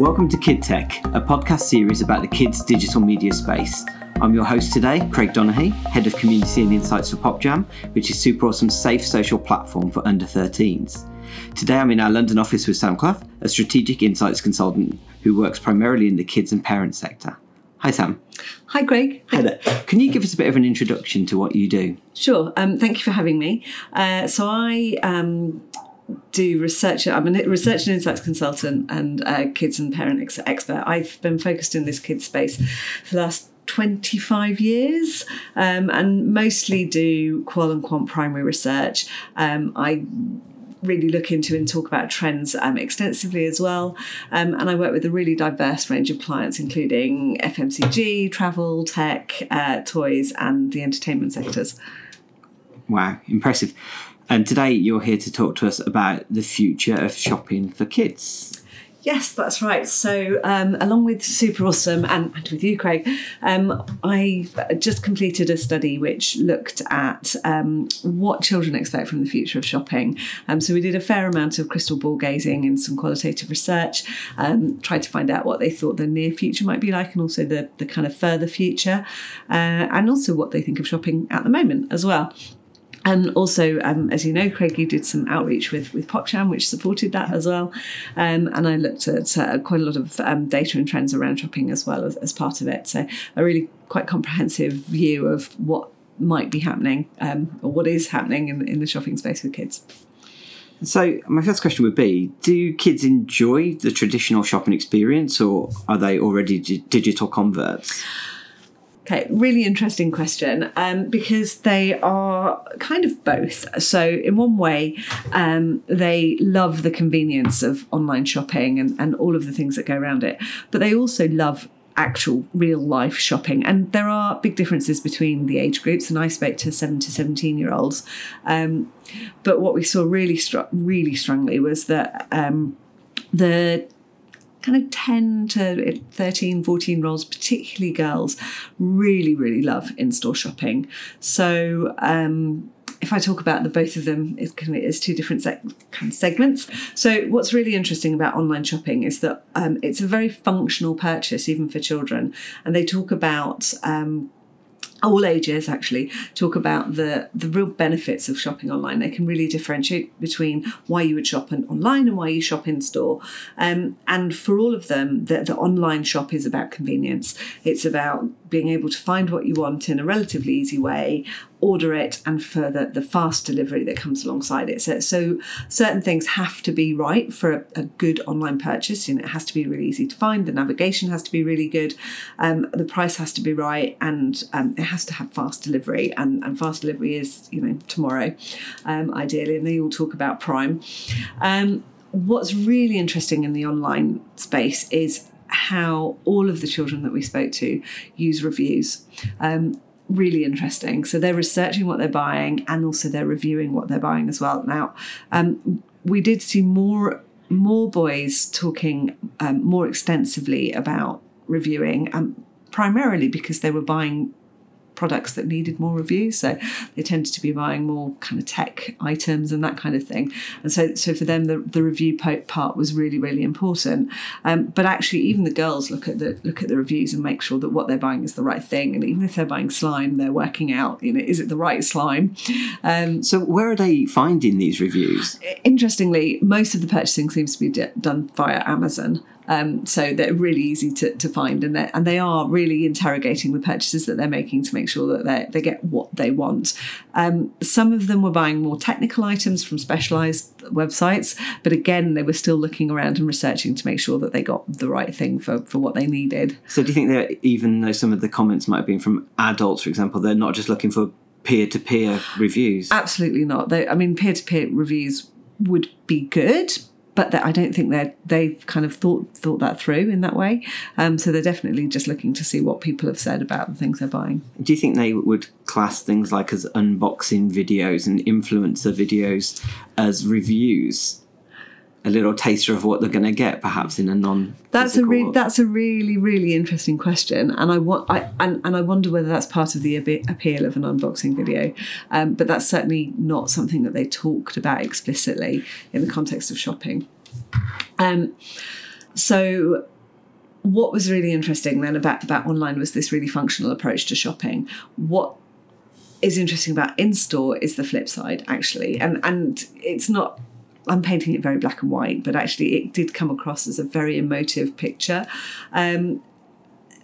Welcome to Kid Tech, a podcast series about the kids' digital media space. I'm your host today, Craig Donaghy, Head of Community and Insights for PopJam, which is SuperAwesome's safe social platform for under 13s. Today I'm in our London office with Sam Clough, a strategic insights consultant who works primarily in the kids and parents sector. Hi, Sam. Hi, Greg. Hi there. Can you give us a bit of an introduction to what you do? Sure. Um, thank you for having me. Uh, so I um, do research. I'm a research and insights consultant and kids and parent ex- expert. I've been focused in this kids space for the last 25 years um, and mostly do qual and quant primary research. Um, I really look into and talk about trends um, extensively as well. Um, and I work with a really diverse range of clients, including FMCG, travel, tech, uh, toys, and the entertainment sectors. Wow, impressive. And today you're here to talk to us about the future of shopping for kids. Yes, that's right. So, um, along with SuperAwesome and, and with you, Craig, um, I just completed a study which looked at um, what children expect from the future of shopping. Um, so, we did a fair amount of crystal ball gazing and some qualitative research, um, tried to find out what they thought the near future might be like and also the, the kind of further future, uh, and also what they think of shopping at the moment as well. And also, um, as you know, Craig, you did some outreach with with PopJam, which supported that as well. Um, and I looked at uh, quite a lot of um, data and trends around shopping as well as, as part of it. So a really quite comprehensive view of what might be happening um, or what is happening in, in the shopping space with kids. So, my first question would be Do kids enjoy the traditional shopping experience or are they already d- digital converts? Okay, really interesting question um, because they are kind of both. So, in one way, um, they love the convenience of online shopping and, and all of the things that go around it, but they also love actual real life shopping. And there are big differences between the age groups. And I spoke to seven to 17 year olds. Um, but what we saw really, str- really strongly was that um, the kind of 10 to 13, 14 year olds, particularly girls, really, really love in store shopping. So, um, if I talk about the both of them, it's, kind of it's two different kind of segments. So, what's really interesting about online shopping is that um, it's a very functional purchase, even for children. And they talk about um, all ages actually talk about the the real benefits of shopping online. They can really differentiate between why you would shop online and why you shop in store. Um, and for all of them, the, the online shop is about convenience. It's about being able to find what you want in a relatively easy way, order it, and further the fast delivery that comes alongside it. So, so certain things have to be right for a, a, good online purchase. You know, it has to be really easy to find. The navigation has to be really good. Um, the price has to be right, and um, it has to have fast delivery. And, and fast delivery is, you know, tomorrow, um, ideally. And they all talk about Prime. Um, what's really interesting in the online space is how all of the children that we spoke to use reviews. Um, really interesting. So they're researching what they're buying and also they're reviewing what they're buying as well. Now, um, we did see more more boys talking um, more extensively about reviewing, um, primarily because they were buying products that needed more reviews. So they tended to be buying more kind of tech items and that kind of thing. And so, so for them, the, the review part was really, really important. Um, but actually, even the girls look at the look at the reviews and make sure that what they're buying is the right thing. And even if they're buying slime, they're working out, you know, is it the right slime? Um, so where are they finding these reviews? Interestingly, most of the purchasing seems to be d- done via Amazon. Um, so they're really easy to, to find, and, and they are really interrogating the purchases that they're making to make sure that they they get what they want. Um, some of them were buying more technical items from specialised websites, but again, they were still looking around and researching to make sure that they got the right thing for, for what they needed. So, do you think that even though some of the comments might have been from adults, for example, they're not just looking for peer to peer reviews? Absolutely not. They, I mean, peer to peer reviews would be good, but I don't think they they've kind of thought thought that through in that way. Um, so they're definitely just looking to see what people have said about the things they're buying. Do you think they would class things like as unboxing videos and influencer videos as reviews? A little taster of what they're going to get, perhaps in a non. That's a re- that's a really really interesting question, and I want I and, and I wonder whether that's part of the appeal of an unboxing video, um, but that's certainly not something that they talked about explicitly in the context of shopping. Um, So what was really interesting then about, about online was this really functional approach to shopping. What is interesting about in-store is the flip side actually and and it's not I'm painting it very black and white, but actually it did come across as a very emotive picture. Um,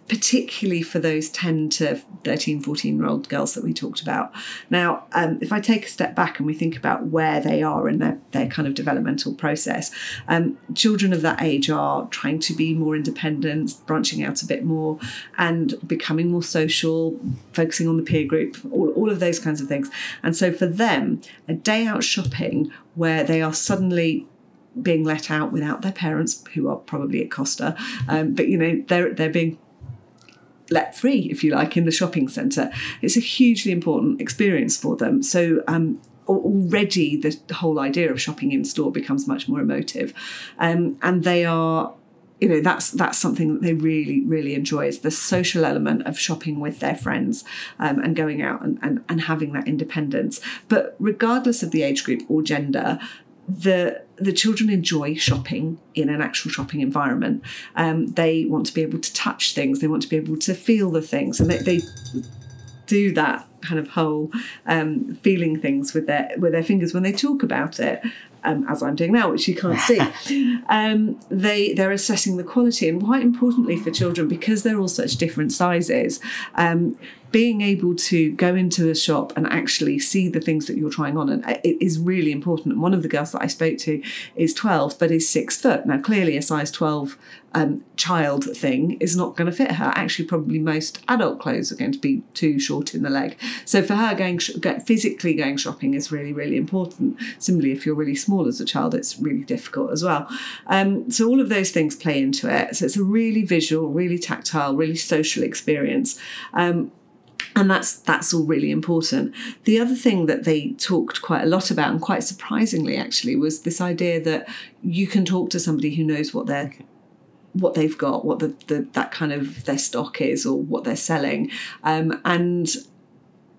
particularly for those 10 to 13, 14 year old girls that we talked about. Now, um, if I take a step back and we think about where they are in their, their kind of developmental process, um, children of that age are trying to be more independent, branching out a bit more, and becoming more social, focusing on the peer group, all, all of those kinds of things. And so for them, a day out shopping where they are suddenly being let out without their parents, who are probably at Costa, um, but you know they're they're being let free, if you like, in the shopping centre. It's a hugely important experience for them. So um, already the whole idea of shopping in store becomes much more emotive, um, and they are. You know that's that's something that they really really enjoy is the social element of shopping with their friends um, and going out and, and, and having that independence. But regardless of the age group or gender, the the children enjoy shopping in an actual shopping environment. Um, they want to be able to touch things. They want to be able to feel the things, and they, they do that kind of whole um, feeling things with their with their fingers when they talk about it. Um, as I'm doing now, which you can't see, um, they they're assessing the quality, and quite importantly for children because they're all such different sizes, um, being able to go into a shop and actually see the things that you're trying on and it is really important. And one of the girls that i spoke to is 12 but is six foot. Now clearly a size 12 um, child thing is not going to fit her. Actually probably most adult clothes are going to be too short in the leg. So for her going sh- physically going shopping is really really important. Similarly if you're really small as a child it's really difficult as well. Um, so all of those things play into it. So it's a really visual really tactile really social experience. Um, and that's that's all really important. The other thing that they talked quite a lot about, and quite surprisingly actually, was this idea that you can talk to somebody who knows what they're what they've got, what the, the that kind of their stock is, or what they're selling, um, and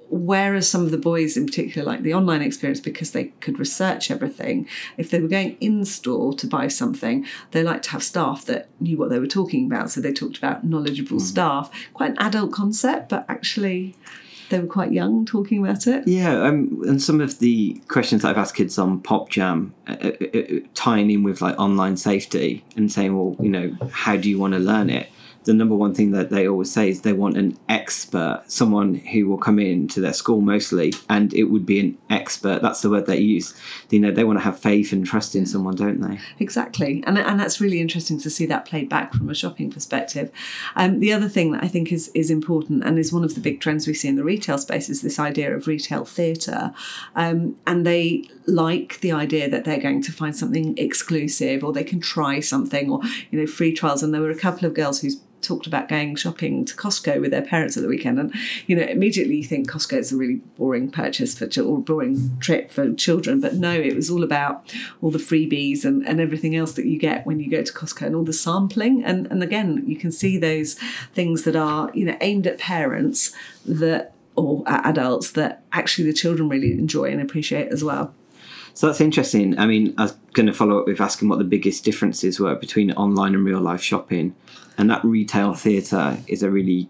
whereas some of the boys in particular like the online experience because they could research everything. If they were going in store to buy something they liked to have staff that knew what they were talking about. So they talked about knowledgeable mm. staff. Quite an adult concept but actually they were quite young talking about it. Yeah um, and some of the questions that i've asked kids on PopJam uh, uh, uh, tying in with like online safety and saying well you know how do you want to learn it the number one thing that they always say is they want an expert, someone who will come into their school mostly, and it would be an expert. That's the word they use. You know, they want to have faith and trust in someone, don't they? Exactly, and and that's really interesting to see that played back from a shopping perspective. Um, the other thing that I think is is important and is one of the big trends we see in the retail space is this idea of retail theatre, um, and they like the idea that they're going to find something exclusive or they can try something or you know free trials. And there were a couple of girls whose talked about going shopping to Costco with their parents at the weekend, and you know immediately you think Costco is a really boring purchase for or boring trip for children, but no, it was all about all the freebies and, and everything else that you get when you go to Costco and all the sampling, and and again you can see those things that are you know aimed at parents that or adults that actually the children really enjoy and appreciate as well. So that's interesting. I mean, I was going to follow up with asking what the biggest differences were between online and real life shopping and that retail theatre is a really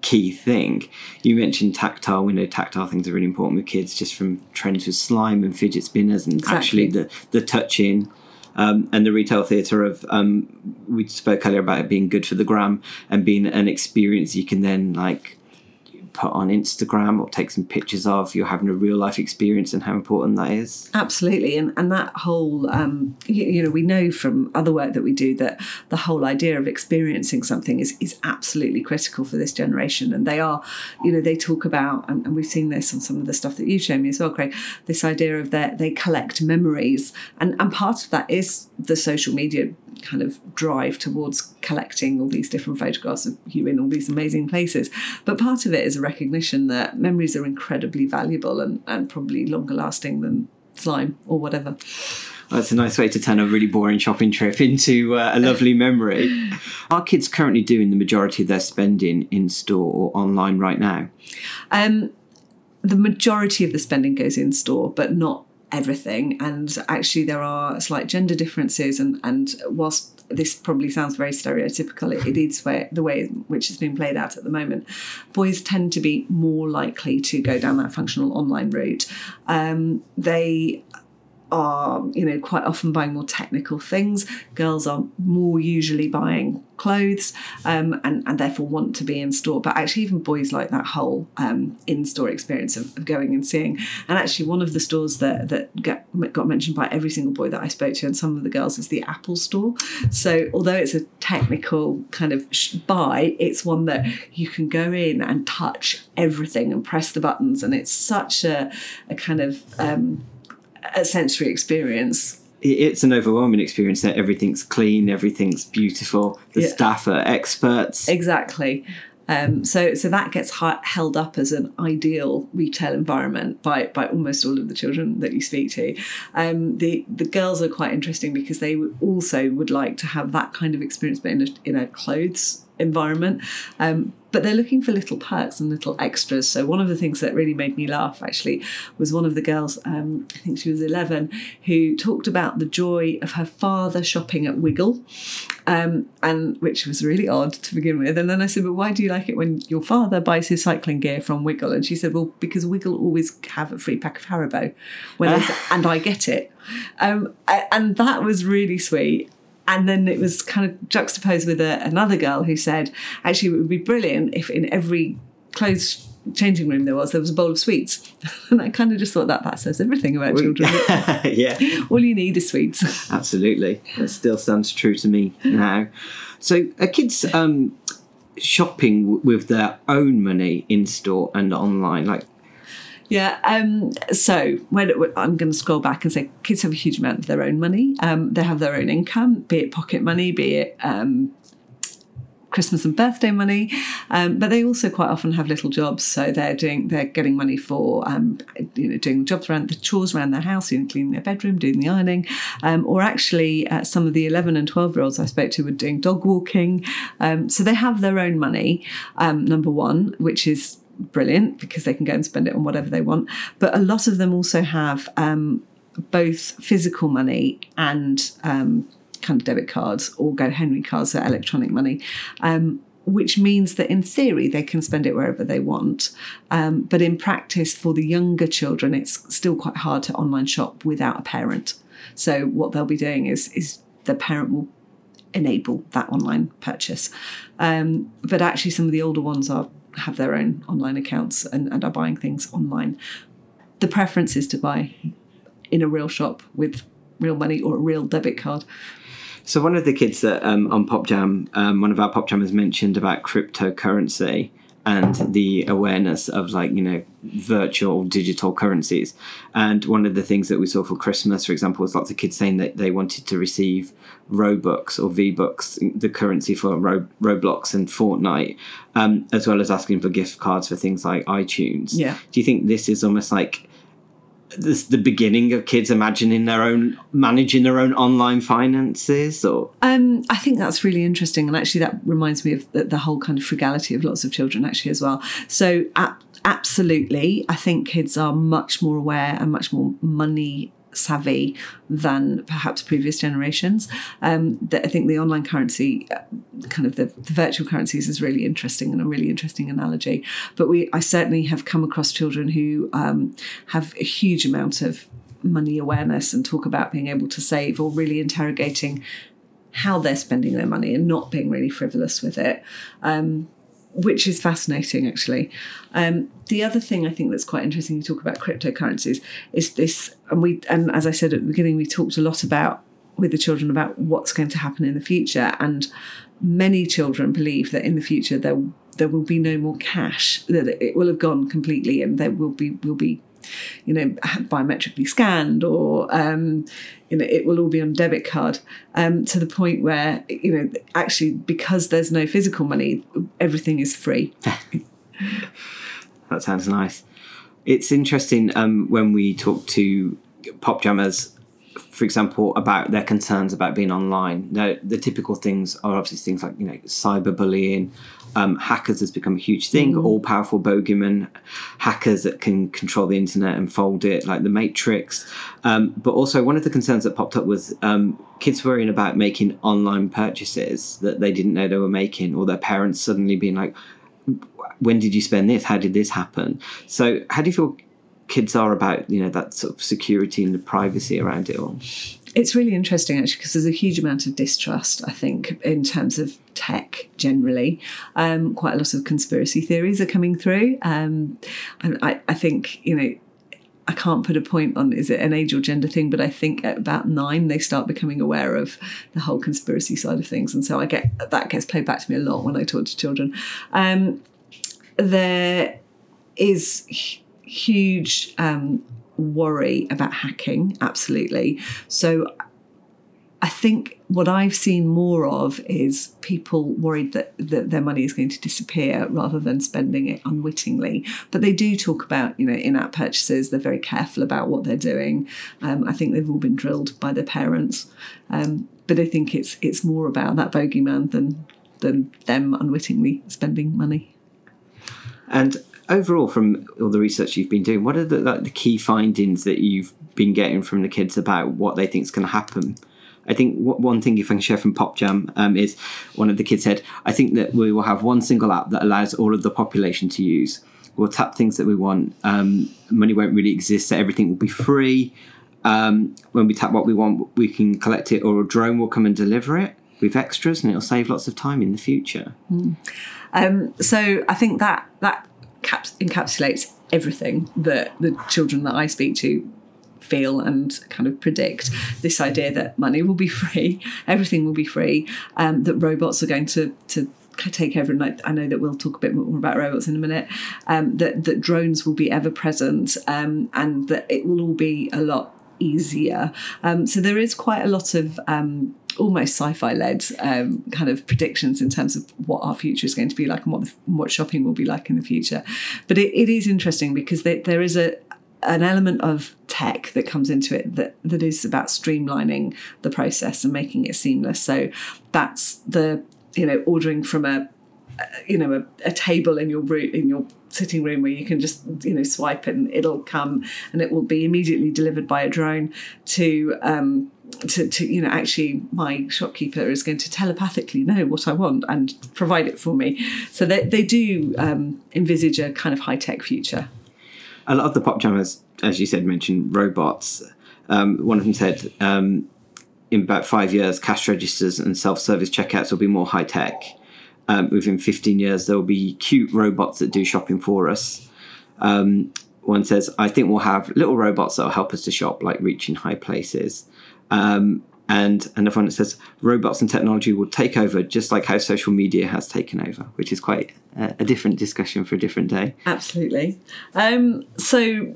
key thing. You mentioned tactile. We know tactile things are really important with kids, just from trends with slime and fidget spinners, and exactly. actually the the touching. Um, and the retail theatre of um, we spoke earlier about it being good for the gram and being an experience you can then like put on Instagram or take some pictures of, you're having a real life experience and how important that is. Absolutely. And, and that whole, um, you, you, know, we know from other work that we do that the whole idea of experiencing something is, is absolutely critical for this generation. And they are, you know, they talk about, and, and we've seen this on some of the stuff that you've shown me as well, Craig, this idea of that they collect memories. And, and part of that is the social media kind of drive towards collecting all these different photographs of you in all these amazing places. But part of it is a recognition that memories are incredibly valuable and, and probably longer lasting than slime or whatever. That's a nice way to turn a really boring shopping trip into uh, a lovely memory. Are kids currently doing the majority of their spending in store or online right now? Um, the majority of the spending goes in store, but not everything. And actually, there are slight gender differences. And, and whilst this probably sounds very stereotypical. It, it is where, the way which it's been played out at the moment. Boys tend to be more likely to go down that functional online route. Um, they are, you know, quite often buying more technical things. Girls are more usually buying clothes um, and, and therefore want to be in store. But actually, even boys like that whole um, in store experience of, of, going and seeing. And actually, one of the stores that, that got, got mentioned by every single boy that I spoke to and some of the girls is the Apple store. So, although it's a technical kind of buy, it's one that you can go in and touch everything and press the buttons. And it's such a, a kind of um, a sensory experience. It's an overwhelming experience that everything's clean, everything's beautiful. The yeah. staff are experts. Exactly. Um, so, so that gets held up as an ideal retail environment by, by almost all of the children that you speak to. Um, the the girls are quite interesting because they also would like to have that kind of experience, but in a, in a clothes environment. Um, but they're looking for little perks and little extras. So one of the things that really made me laugh actually was one of the girls, um, I think she was 11, who talked about the joy of her father shopping at Wiggle, um, and which was really odd to begin with. And then I said, "But why do you like it when your father buys his cycling gear from Wiggle?" And she said, "Well, because Wiggle always have a free pack of Haribo, when and I get it." Um, and that was really sweet and then it was kind of juxtaposed with a, another girl who said, actually, it would be brilliant if in every clothes changing room there was, there was a bowl of sweets. and I kind of just thought that that says everything about children. yeah. All you need is sweets. Absolutely. That still sounds true to me now. So are kids um, shopping with their own money in store and online? Like yeah. Um, so when I'm going to scroll back and say kids have a huge amount of their own money. Um, they have their own income, be it pocket money, be it um, Christmas and birthday money, um, but they also quite often have little jobs. So they're doing they're getting money for um, you know doing jobs around the chores around their house, know, cleaning their bedroom, doing the ironing, um, or actually uh, some of the eleven and twelve year olds I spoke to were doing dog walking. Um, so they have their own money. Um, number one, which is brilliant because they can go and spend it on whatever they want. But a lot of them also have um, both physical money and um, kind of debit cards or GoHenry cards, so electronic money. Um, which means that in theory they can spend it wherever they want. Um, but in practice, for the younger children, it's still quite hard to online shop without a parent. So what they'll be doing is is the parent will enable that online purchase. Um, but actually, some of the older ones are have their own online accounts and, and are buying things online. The preference is to buy in a real shop with real money or a real debit card. So one of the kids that um, on PopJam, um, one of our PopJammers mentioned about cryptocurrency, and the awareness of like you know virtual digital currencies. And one of the things that we saw for christmas for example was lots of kids saying that they wanted to receive robux or v-bucks the currency for Ro- roblox and fortnite um, as well as asking for gift cards for things like itunes. Yeah. Do you think this is almost like this the beginning of kids imagining their own managing their own online finances or? Um, i think that's really interesting and actually that reminds me of the, the, whole kind of frugality of lots of children actually as well. So absolutely i think kids are much more aware and much more money savvy than perhaps previous generations. Um, I think the online currency, uh, kind of the, the, virtual currencies, is really interesting and a really interesting analogy. But we, I certainly have come across children who um, have a huge amount of money awareness and talk about being able to save or really interrogating how they're spending their money and not being really frivolous with it. Um, which is fascinating actually. Um, the other thing I think that's quite interesting you talk about cryptocurrencies is this, and we and as I said at the beginning, we talked a lot about with the children about what's going to happen in the future, and many children believe that in the future there there will be no more cash, that it will have gone completely, and there will be will be you know, biometrically scanned, or um, you know, it will all be on debit card. Um, to the point where you know, actually, because there's no physical money, everything is free. that sounds nice. It's interesting um, when we talk to PopJammers for example, about their concerns about being online. Now, the typical things are obviously things like you know cyberbullying. Um, hackers has become a huge thing. Mm. All powerful bogeymen, hackers that can control the internet and fold it, like the Matrix. Um, but also, one of the concerns that popped up was um, kids worrying about making online purchases that they didn't know they were making, or their parents suddenly being like, "When did you spend this? How did this happen?" So, how do you feel kids are about you know that sort of security and the privacy around it all? It's really interesting actually because there's a huge amount of distrust, I think, in terms of tech generally. Um, quite a lot of conspiracy theories are coming through. Um, and I, I think, you know, I can't put a point on is it an age or gender thing, but I think at about nine they start becoming aware of the whole conspiracy side of things, and so I get that gets played back to me a lot when I talk to children. Um, there is huge um, worry about hacking, absolutely. So I think what I've seen more of is people worried that, that their money is going to disappear rather than spending it unwittingly. But they do talk about, you know, in-app purchases. They're very careful about what they're doing. Um, I think they've all been drilled by their parents. Um, but I think it's it's more about that bogeyman than than them unwittingly spending money. And overall, from all the research you've been doing, what are the, like, the key findings that you've been getting from the kids about what they think is going to happen? I think one thing, if I can share from PopJam, um, is one of the kids said, I think that we will have one single app that allows all of the population to use. We'll tap things that we want. Um, money won't really exist, so everything will be free. Um, when we tap what we want, we can collect it, or a drone will come and deliver it with extras, and it'll save lots of time in the future. Mm. So I think that that caps- encapsulates everything that the children that I speak to feel and kind of predict this idea that money will be free, everything will be free, um, that robots are going to to take over. And I, know that we'll talk a bit more about robots in a minute. Um, that that drones will be ever present, um, and that it will all be a lot easier. Um, so there is quite a lot of um, almost sci-fi led um, kind of predictions in terms of what our future is going to be like and what what shopping will be like in the future. But it, it is interesting because there, there is a an element of tech that comes into it that that is about streamlining the process and making it seamless. So that's the you know ordering from a you know a, a table in your room in your sitting room where you can just you know swipe and it'll come and it will be immediately delivered by a drone to um, to, to you know actually my shopkeeper is going to telepathically know what I want and provide it for me. So they, they do um, envisage a kind of high-tech future. A lot of the PopJammers as you said mentioned robots. Um, one of them said um, in about five years cash registers and self-service checkouts will be more high-tech um, within 15 years, there will be cute robots that do shopping for us. Um, one says, I think we'll have little robots that will help us to shop, like reaching high places. Um, and another one that says, robots and technology will take over just like how social media has taken over, which is quite a, a different discussion for a different day. Absolutely. Um, so,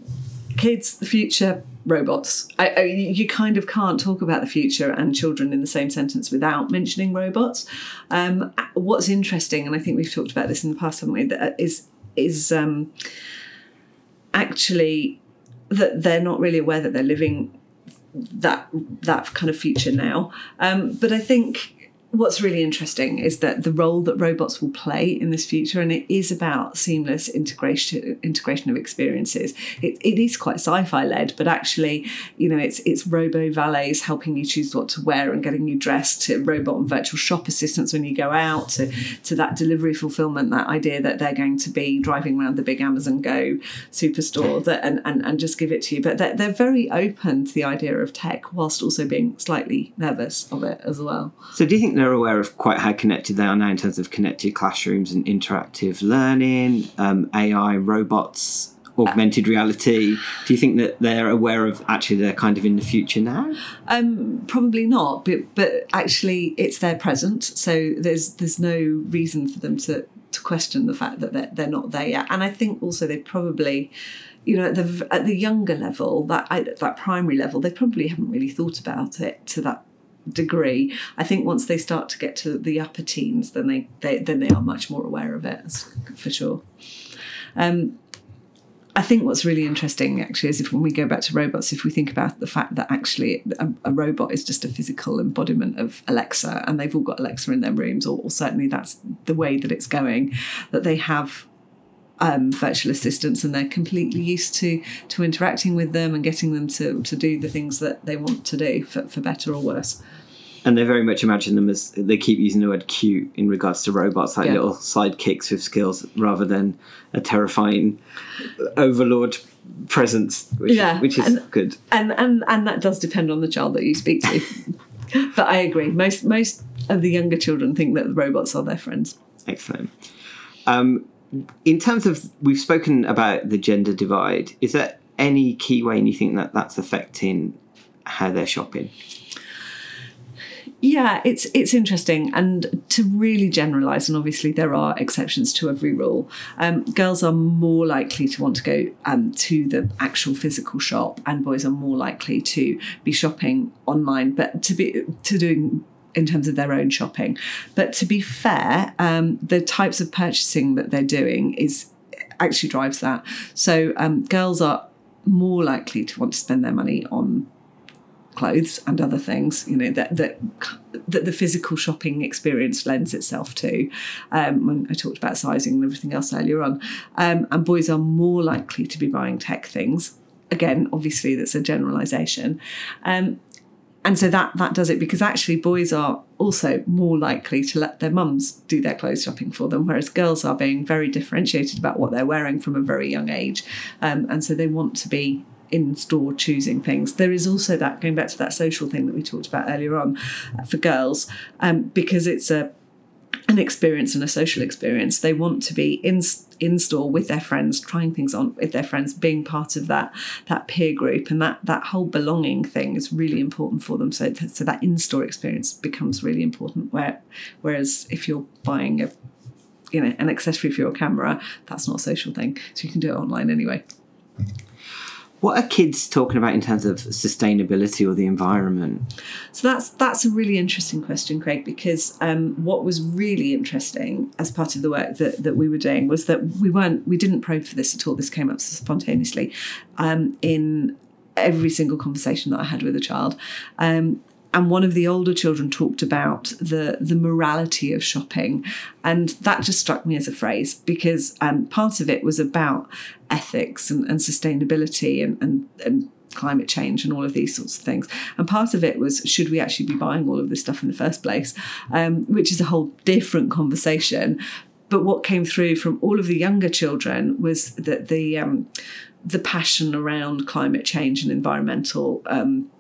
kids, the future, robots. I, I, you kind of can't talk about the future and children in the same sentence without mentioning robots. Um, what's interesting, and I think we've talked about this in the past, haven't we? That uh, is is um, actually that they're not really aware that they're living that that kind of future now. Um, but I think what's really interesting is that the role that robots will play in this future, and it is about seamless integration integration of experiences. It, it is quite sci-fi led, but actually, you know, it's it's robo valets helping you choose what to wear and getting you dressed, to robot and virtual shop assistants when you go out, to to that delivery fulfillment, that idea that they're going to be driving around the big Amazon Go superstore that and, and, and just give it to you. But they're, they're very open to the idea of tech whilst also being slightly nervous of it as well. So do you think they're aware of quite how connected they are now in terms of connected classrooms and interactive learning, um, AI, robots, augmented reality. Do you think that they're aware of actually they're kind of in the future now? Um, probably not, but but actually it's their present, so there's there's no reason for them to to question the fact that they're, they're not there yet. And I think also they probably you know at the at the younger level that that primary level they probably haven't really thought about it to that degree. I think once they start to get to the upper teens, then they, they then they are much more aware of it for sure. Um, I think what's really interesting actually is if when we go back to robots, if we think about the fact that actually a, a robot is just a physical embodiment of Alexa and they've all got Alexa in their rooms, or, or certainly that's the way that it's going, that they have um, virtual assistants and they're completely used to to interacting with them and getting them to, to do the things that they want to do for, for better or worse and they very much imagine them as they keep using the word cute in regards to robots, like Yeah. little sidekicks with skills, rather than a terrifying overlord presence, which, Yeah, which is and- good. and and and that does depend on the child that you speak to but I agree most most of the younger children think that the robots are their friends Excellent. Um, in terms of, we've spoken about the gender divide. Is there any key way you think that that's affecting how they're shopping? Yeah, it's it's interesting, and to really generalise, and obviously there are exceptions to every rule. Um, girls are more likely to want to go um, to the actual physical shop, and boys are more likely to be shopping online, but to be to doing in terms of their own shopping. But to be fair, um, the types of purchasing that they're doing is actually drives that. So um, girls are more likely to want to spend their money on clothes and other things you know that that that the physical shopping experience lends itself to um, when I talked about sizing and everything else earlier on um, and boys are more likely to be buying tech things again obviously that's a generalization um, and so that that does it because actually boys are also more likely to let their mums do their clothes shopping for them whereas girls are being very differentiated about what they're wearing from a very young age. Um, and so they want to be in store choosing things. There is also that going back to that social thing that we talked about earlier on uh, for girls um, because it's a an experience and a social experience. They want to be in in store with their friends, trying things on with their friends, being part of that that peer group, and that that whole belonging thing is really important for them. So so that in store experience becomes really important. Where whereas if you're buying a you know an accessory for your camera, that's not a social thing, so you can do it online anyway. What are kids talking about in terms of sustainability or the environment? So that's that's a really interesting question, Craig, because um, what was really interesting as part of the work that, that we were doing was that we weren't we didn't probe for this at all. This came up spontaneously um, in every single conversation that I had with a child. Um, and one of the older children talked about the the morality of shopping, and that just struck me as a phrase because um, part of it was about ethics and, and sustainability and, and, and climate change and all of these sorts of things. And part of it was should we actually be buying all of this stuff in the first place, um, which is a whole different conversation. But what came through from all of the younger children was that the um, the passion around climate change and environmental um,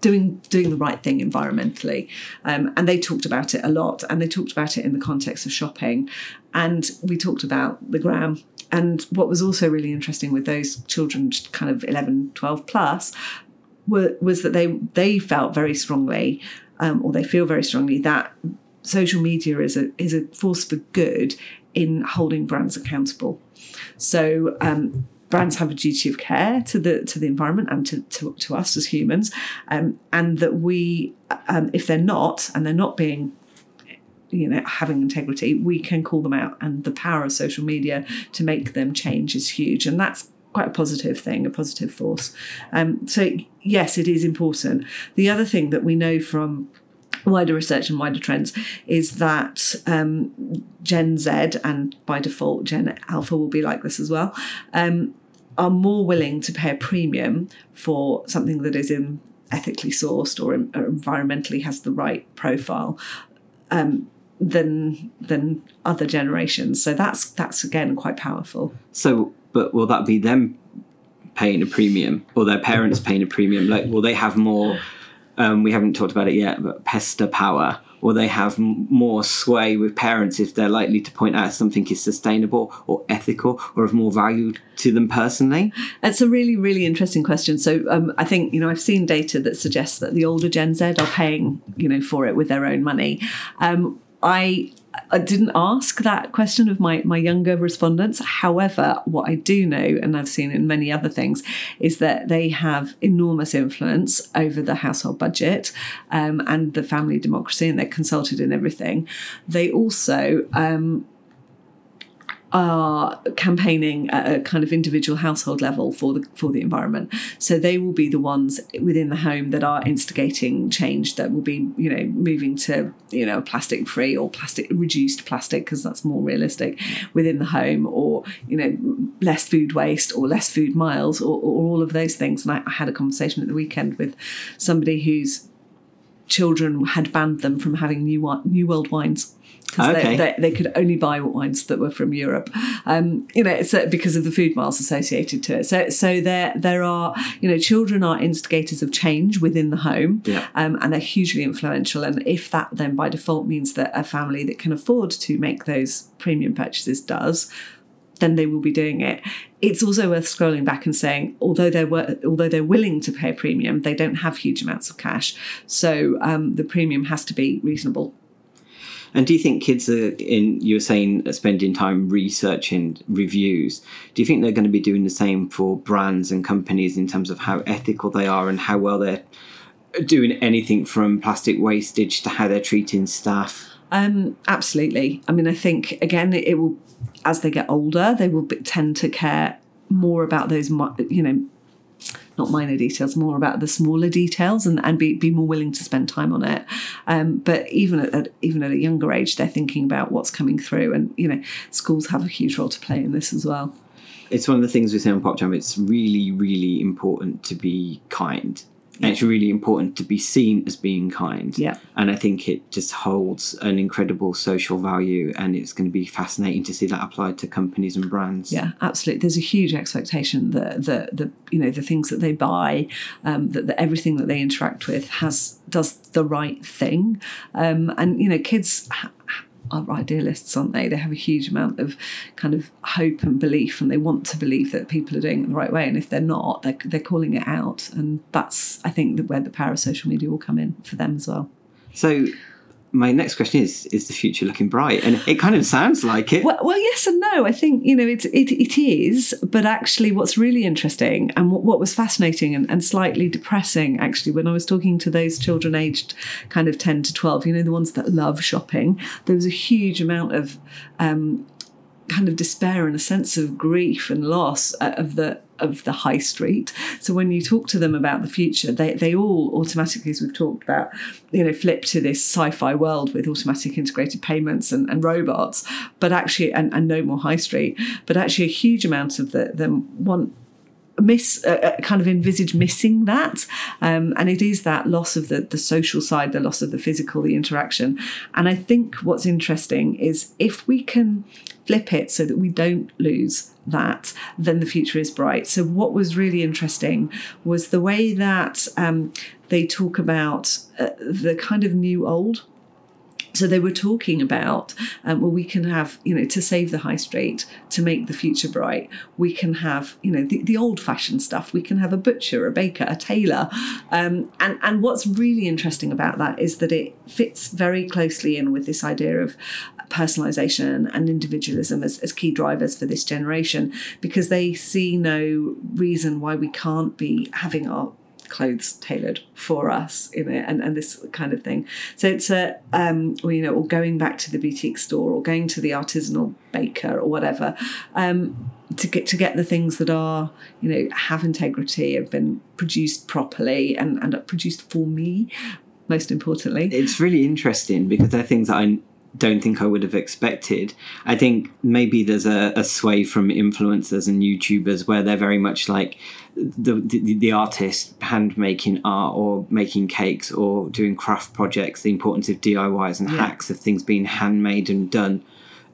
doing doing the right thing environmentally. Um, and they talked about it a lot and they talked about it in the context of shopping. And we talked about the gram. And what was also really interesting with those children kind of 11 12 plus were, was that they they felt very strongly um, or they feel very strongly that social media is a is a force for good in holding brands accountable. So um, brands have a duty of care to the to the environment and to to, to us as humans, um, and that we, um, if they're not, and they're not being you know having integrity we can call them out and the power of social media to make them change is huge and that's quite a positive thing a positive force. Um, so yes it is important. The other thing that we know from wider research and wider trends is that um, Gen Z and by default Gen Alpha will be like this as well um, are more willing to pay a premium for something that is in ethically sourced or, or environmentally has the right profile um, than than other generations. So that's that's again quite powerful. So, but will that be them paying a premium or their parents paying a premium? Like, will they have more? Um, we haven't talked about it yet, but pester power. Will they have more sway with parents if they're likely to point out something is sustainable or ethical or of more value to them personally? It's a really, really interesting question. So um, I think you know I've seen data that suggests that the older Gen Z are paying you know for it with their own money. Um, I I didn't ask that question of my my younger respondents. However, what I do know, and I've seen in many other things, is that they have enormous influence over the household budget um, and the family democracy, and they're consulted in everything. They also um, are campaigning at a kind of individual household level for the for the environment. So they will be the ones within the home that are instigating change. That will be you know moving to you know plastic free or plastic reduced plastic because that's more realistic within the home, or you know less food waste or less food miles or, or all of those things. And I, I had a conversation at the weekend with somebody whose children had banned them from having new new world wines because Okay. they, they, they could only buy wines that were from Europe, um, you know, so because of the food miles associated to it. So, so there there are, you know, children are instigators of change within the home, Yeah. um, and they're hugely influential. And if that then by default means that a family that can afford to make those premium purchases does, then they will be doing it. It's also worth scrolling back and saying, although they're although they're willing to pay a premium, they don't have huge amounts of cash, so um, the premium has to be reasonable. And do you think kids are in? You were saying spending time researching reviews. Do you think they're going to be doing the same for brands and companies in terms of how ethical they are and how well they're doing anything from plastic wastage to how they're treating staff? Um, absolutely. I mean, I think again, it, will as they get older, they will be, tend to care more about those, you know, not minor details, more about the smaller details, and, and be, be more willing to spend time on it. Um, but even at, at even at a younger age, they're thinking about what's coming through, and you know, schools have a huge role to play in this as well. It's one of the things we say on PopJam. It's really, really important to be kind. It's really important to be seen as being kind. Yeah. And I think it just holds an incredible social value, and it's going to be fascinating to see that applied to companies and brands. Yeah, absolutely. There's a huge expectation that the the you know the things that they buy, um, that, that everything that they interact with has does the right thing, um, and you know kids. Ha- are idealists, aren't they? They have a huge amount of kind of hope and belief, and they want to believe that people are doing it the right way. And if they're not, they're, they're calling it out, and that's I think where the power of social media will come in for them as well. So, my next question is: Is the future looking bright? And it kind of sounds like it. Well, well, yes and no. I think you know it it, it is, but actually, what's really interesting and what, what was fascinating and, and slightly depressing, actually, when I was talking to those children aged kind of ten to twelve, you know, the ones that love shopping, there was a huge amount of um, kind of despair and a sense of grief and loss uh, of the of the high street. So when you talk to them about the future, they, they all automatically, as we've talked about, you know, flip to this sci-fi world with automatic integrated payments and, and robots, but actually and, and no more high street. But actually a huge amount of the, them want miss uh, uh, kind of envisage missing that. Um, and it is that loss of the the social side the loss of the physical the interaction. And i think what's interesting is if we can flip it so that we don't lose that then the future is bright. So what was really interesting was the way that um, they talk about uh, the kind of new old so they were talking about, um, well, we can have, you know, to save the high street, to make the future bright, we can have, you know, the, the old fashioned stuff. We can have a butcher, a baker, a tailor. Um, and, and what's really interesting about that is that it fits very closely in with this idea of personalization and individualism as, as key drivers for this generation because they see no reason why we can't be having our clothes tailored for us in it and, and this kind of thing. So it's a um or you know or going back to the boutique store or going to the artisanal baker or whatever um to get to get the things that are you know have integrity have been produced properly and and are produced for me most importantly. It's really interesting because they're things that I don't think I would have expected. I think maybe there's a, a sway from influencers and YouTubers where they're very much like the, the the artist hand making art or making cakes or doing craft projects. The importance of DIYs and Yeah. hacks of things being handmade and done,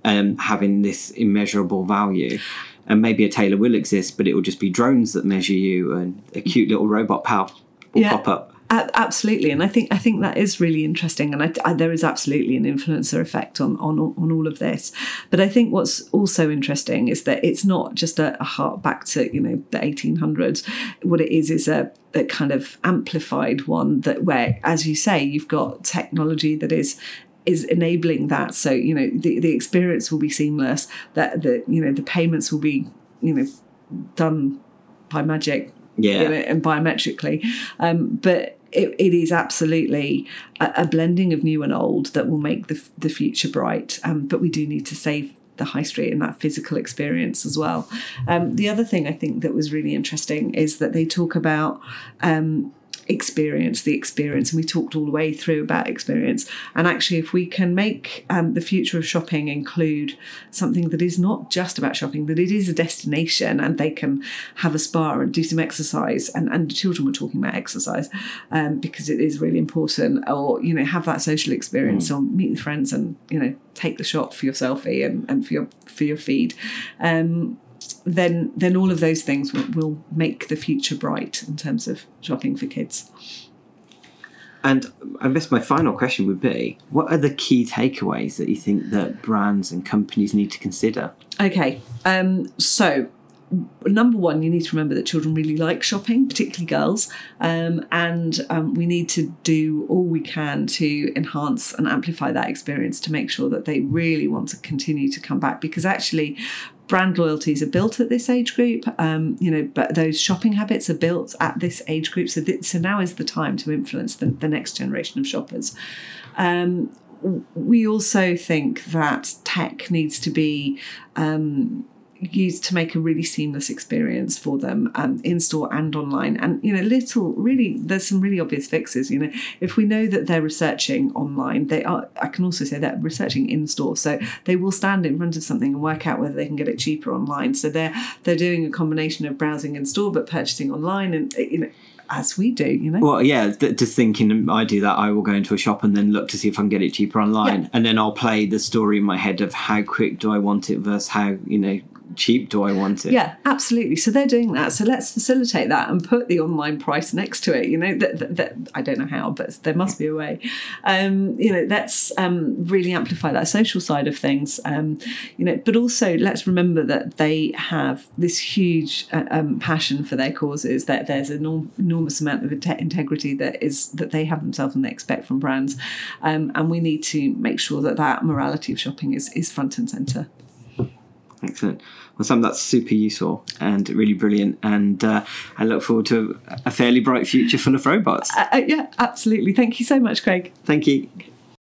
um, having this immeasurable value. And maybe a tailor will exist, but it will just be drones that measure you, and a cute little robot pal will Yeah. pop up. Absolutely, and I think I think that is really interesting, and I, I, there is absolutely an influencer effect on, on on all of this. But I think what's also interesting is that it's not just a, a hark back to you know the 1800s. What it is is a, a kind of amplified one that where, as you say, you've got technology that is is enabling that. So you know the the experience will be seamless. That the you know the payments will be you know done by magic Yeah. you know, and biometrically. Um, but it, it is absolutely a, a blending of new and old that will make the, the future bright. Um, but we do need to save the high street and that physical experience as well. Um, the other thing I think that was really interesting is that they talk about um, experience the experience and we talked all the way through about experience and actually if we can make um, the future of shopping include something that is not just about shopping that it is a destination and they can have a spa and do some exercise and, and the children were talking about exercise um, because it is really important or you know have that social experience mm. or meet friends and you know take the shot for your selfie and, and for your for your feed um, then then all of those things will, will make the future bright in terms of shopping for kids. And I guess my final question would be: What are the key takeaways that you think that brands and companies need to consider? Okay, um, so number one, you need to remember that children really like shopping, particularly girls, um, and um, we need to do all we can to enhance and amplify that experience to make sure that they really want to continue to come back. Because actually, brand loyalties are built at this age group, um, you know, but those shopping habits are built at this age group. So, th- so now is the time to influence the, the next generation of shoppers. Um, we also think that tech needs to be um, used to make a really seamless experience for them um, in store and online. And you know, little really, there's some really obvious fixes. You know, if we know that they're researching online, they are. I can also say they're researching in store, so they will stand in front of something and work out whether they can get it cheaper online. So they're they're doing a combination of browsing in store but purchasing online, and you know as we do, you know. Well, yeah, th- just thinking I do that, I will go into a shop and then look to see if I can get it cheaper online, yeah. and then I'll play the story in my head of how quick do I want it versus how you know cheap do I want it? Yeah, absolutely. So they're doing that. So let's facilitate that and put the online price next to it. You know, that, that, that I don't know how, but there must be a way. Um, you know, let's um, really amplify that social side of things. Um, you know, but also let's remember that they have this huge uh, um, passion for their causes. That there's an enorm- enormous amount of integrity that is that they have themselves and they expect from brands, um, and we need to make sure that that morality of shopping is is front and center. Excellent. Well, Sam, that's super useful and really brilliant. And uh, I look forward to a fairly bright future full of robots. Uh, uh, yeah, absolutely. Thank you so much, Craig. Thank you.